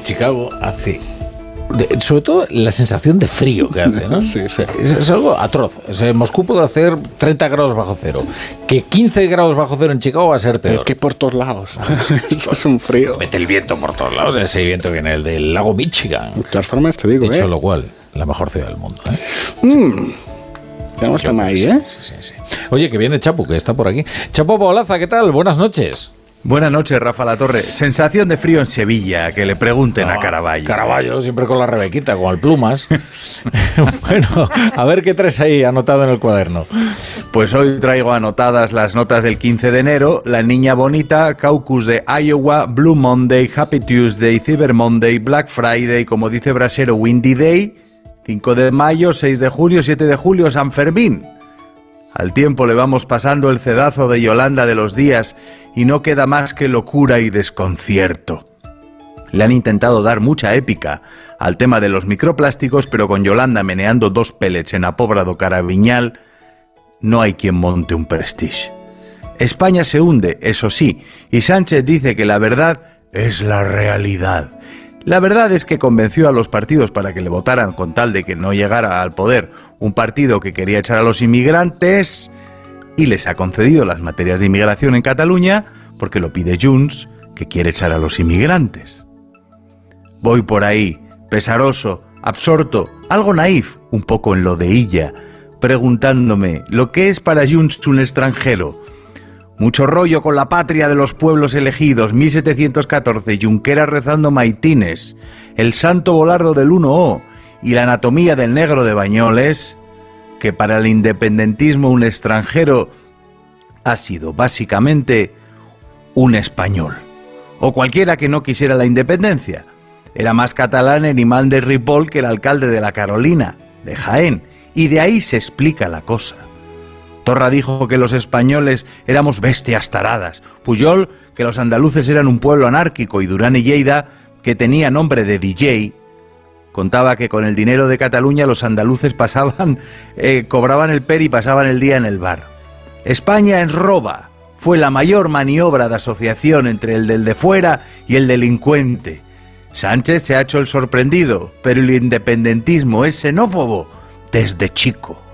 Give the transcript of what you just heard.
en Chicago hace sobre todo la sensación de frío que hace, ¿no? Sí, sí. Es, algo atroz. Moscú puede hacer 30 grados bajo cero. Que 15 grados bajo cero en Chicago va a ser peor. que por todos lados. Eso es un frío. Mete el viento por todos lados. Ese viento viene el del lago Michigan. De todas formas, te digo, Dicho ¿eh? lo cual, la mejor ciudad del mundo. ¿eh? Mm. Tenemos tema ahí, ¿eh? Sí, sí, sí. Oye, que viene Chapu, que está por aquí. Chapu Bolaza, ¿qué tal? Buenas noches. Buenas noches, Rafa La Torre. Sensación de frío en Sevilla, que le pregunten a Caraballo. Caraballo, siempre con la Rebequita, con el plumas. bueno, a ver qué traes ahí anotado en el cuaderno. Pues hoy traigo anotadas las notas del 15 de enero, La Niña Bonita, Caucus de Iowa, Blue Monday, Happy Tuesday, Cyber Monday, Black Friday, como dice Brasero, Windy Day, 5 de mayo, 6 de junio, 7 de julio, San Fermín. Al tiempo le vamos pasando el cedazo de Yolanda de los días y no queda más que locura y desconcierto. Le han intentado dar mucha épica al tema de los microplásticos, pero con Yolanda meneando dos pellets en Apóbrado Caraviñal, no hay quien monte un prestige. España se hunde, eso sí, y Sánchez dice que la verdad es la realidad. La verdad es que convenció a los partidos para que le votaran con tal de que no llegara al poder un partido que quería echar a los inmigrantes y les ha concedido las materias de inmigración en Cataluña porque lo pide Junts, que quiere echar a los inmigrantes. Voy por ahí, pesaroso, absorto, algo naif, un poco en lo de ella, preguntándome lo que es para Junts un extranjero. Mucho rollo con la patria de los pueblos elegidos, 1714, Junquera rezando maitines, el santo volardo del 1O y la anatomía del negro de Bañoles, que para el independentismo un extranjero ha sido básicamente un español, o cualquiera que no quisiera la independencia. Era más catalán el imán de Ripoll que el alcalde de la Carolina, de Jaén, y de ahí se explica la cosa. Torra dijo que los españoles éramos bestias taradas, Puyol que los andaluces eran un pueblo anárquico y Durán y Lleida que tenía nombre de DJ, contaba que con el dinero de Cataluña los andaluces pasaban, eh, cobraban el per y pasaban el día en el bar. España en roba fue la mayor maniobra de asociación entre el del de fuera y el delincuente. Sánchez se ha hecho el sorprendido, pero el independentismo es xenófobo desde chico.